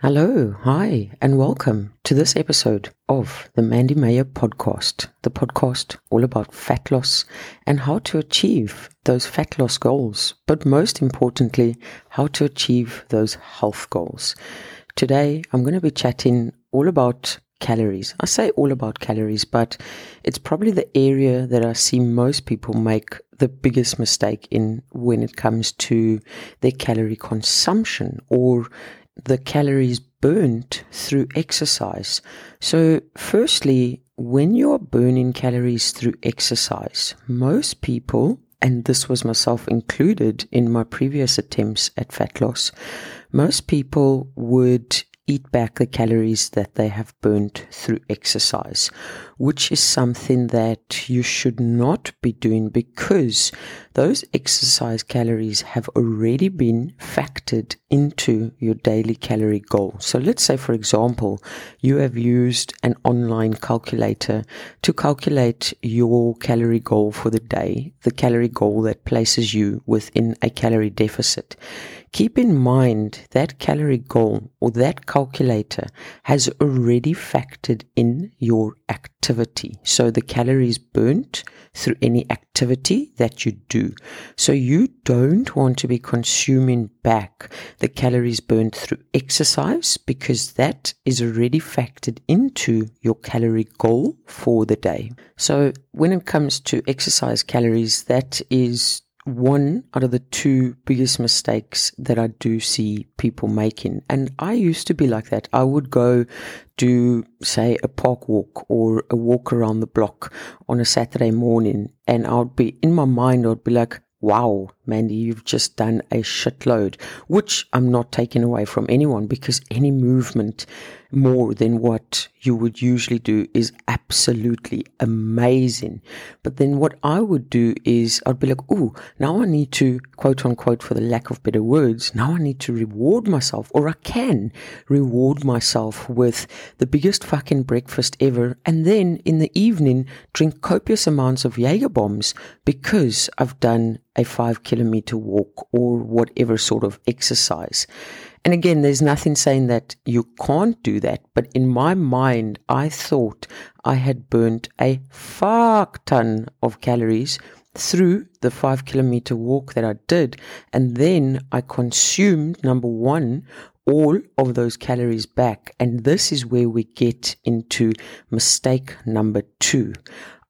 Hello, hi, and welcome to this episode of the Mandy Mayer podcast, the podcast all about fat loss and how to achieve those fat loss goals, but most importantly, how to achieve those health goals. Today, I'm going to be chatting all about calories. I say all about calories, but it's probably the area that I see most people make the biggest mistake in when it comes to their calorie consumption or the calories burnt through exercise. So, firstly, when you're burning calories through exercise, most people, and this was myself included in my previous attempts at fat loss, most people would eat back the calories that they have burnt through exercise, which is something that you should not be doing because those exercise calories have already been factored into your daily calorie goal. So let's say, for example, you have used an online calculator to calculate your calorie goal for the day, the calorie goal that places you within a calorie deficit. Keep in mind that calorie goal or that calculator has already factored in your activity. So the calories burnt through any activity that you do. So you don't want to be consuming back the calories burnt through exercise because that is already factored into your calorie goal for the day. So when it comes to exercise calories, that is one out of the two biggest mistakes that I do see people making. And I used to be like that. I would go do, say, a park walk or a walk around the block on a Saturday morning. And I would be, in my mind, I would be like, wow, Mandy, you've just done a shitload, which I'm not taking away from anyone because any movement more than what you would usually do is absolutely amazing. But then what I would do is I'd be like, oh, now I need to, quote unquote, for the lack of better words, now I need to reward myself, or I can reward myself with the biggest fucking breakfast ever. And then in the evening, drink copious amounts of Jaeger bombs because I've done a five kilometer walk or whatever sort of exercise. And again, there's nothing saying that you can't do that. But in my mind, I thought I had burnt a fuck ton of calories through the five kilometer walk that I did. And then I consumed, number one, all of those calories back. And this is where we get into mistake number two.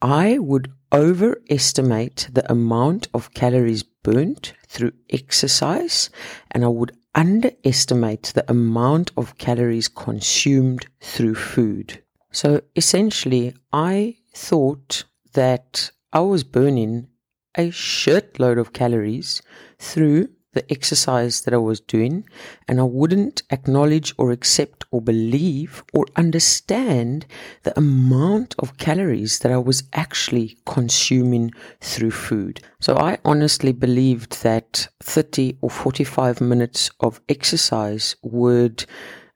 I would overestimate the amount of calories burnt through exercise and I would underestimate the amount of calories consumed through food. So essentially, I thought that I was burning a shitload of calories through the exercise that I was doing, and I wouldn't acknowledge or accept or believe or understand the amount of calories that I was actually consuming through food. So I honestly believed that 30 or 45 minutes of exercise would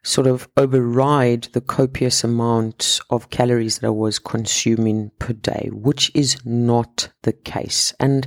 sort of override the copious amount of calories that I was consuming per day, which is not the case. And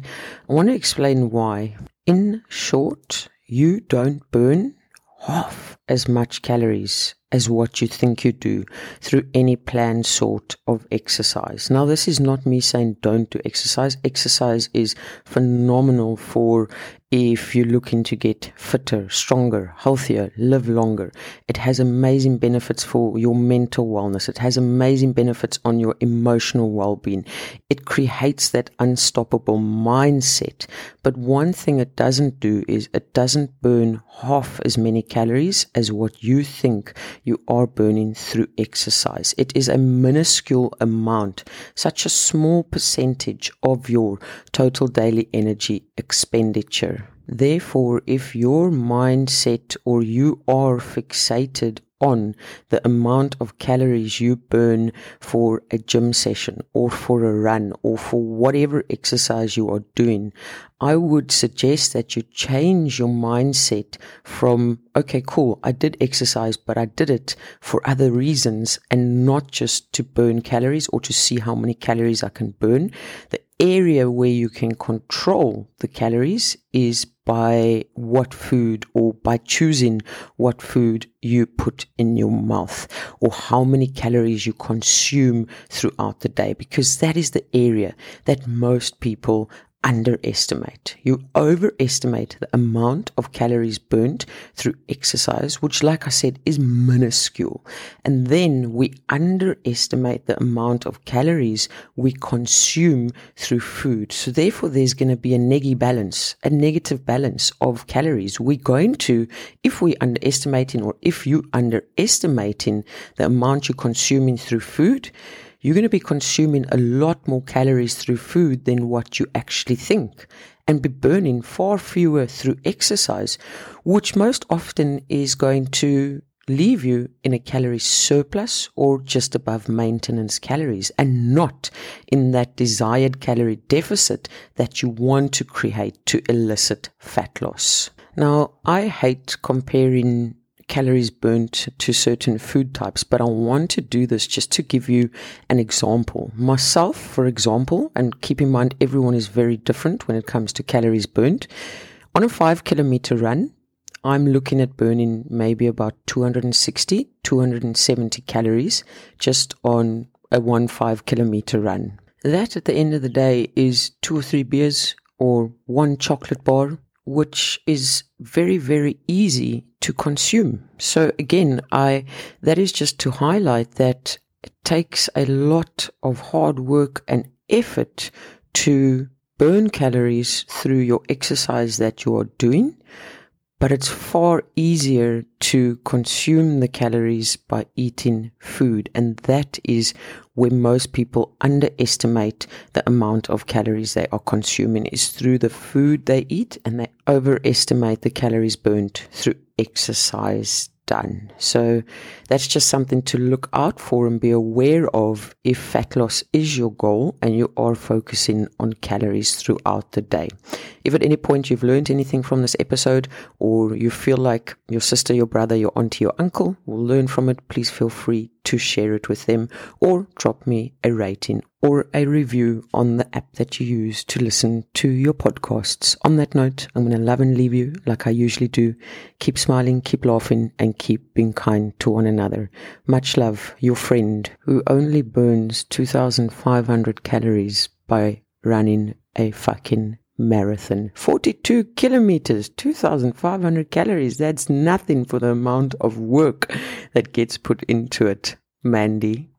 I want to explain why. In short, you don't burn half as much calories as what you think you do through any planned sort of exercise. Now, this is not me saying don't do exercise. Exercise is phenomenal for if you're looking to get fitter, stronger, healthier, live longer. It has amazing benefits for your mental wellness. It has amazing benefits on your emotional well being. It creates that unstoppable mindset. But one thing it doesn't do is it doesn't burn half as many calories as what you think you are burning through exercise. It is a minuscule amount, such a small percentage of your total daily energy expenditure. Therefore, if your mindset or you are fixated on the amount of calories you burn for a gym session or for a run or for whatever exercise you are doing, I would suggest that you change your mindset from, okay, cool, I did exercise, but I did it for other reasons and not just to burn calories or to see how many calories I can burn. The area where you can control the calories is by what food or by choosing what food you put in your mouth or how many calories you consume throughout the day because that is the area that most people underestimate. You overestimate the amount of calories burnt through exercise, which, like I said, is minuscule. And then we underestimate the amount of calories we consume through food. So therefore, there's going to be a neggy balance, a negative balance of calories. We're going to, if we underestimating or if you underestimating the amount you're consuming through food, you're going to be consuming a lot more calories through food than what you actually think and be burning far fewer through exercise, which most often is going to leave you in a calorie surplus or just above maintenance calories and not in that desired calorie deficit that you want to create to elicit fat loss. Now, I hate comparing calories burnt to certain food types, but I want to do this just to give you an example. Myself, for example, and keep in mind everyone is very different when it comes to calories burnt. On a five kilometer run, I'm looking at burning maybe about 260, 270 calories just on a one five kilometer run. That at the end of the day is two or three beers or one chocolate bar, which is very, very easy to consume. So again, I, that is just to highlight that it takes a lot of hard work and effort to burn calories through your exercise that you are doing but it's far easier to consume the calories by eating food. And that is where most people underestimate the amount of calories they are consuming is through the food they eat and they overestimate the calories burnt through exercise done. So that's just something to look out for and be aware of if fat loss is your goal and you are focusing on calories throughout the day. If at any point you've learned anything from this episode or you feel like your sister, your brother, your auntie, your uncle will learn from it, please feel free to share it with them or drop me a rating or a review on the app that you use to listen to your podcasts. On that note, I'm going to love and leave you like I usually do. Keep smiling, keep laughing, and keep being kind to one another. Much love, your friend who only burns 2,500 calories by running a fucking marathon. 42 kilometers, 2,500 calories. That's nothing for the amount of work that gets put into it. Mandy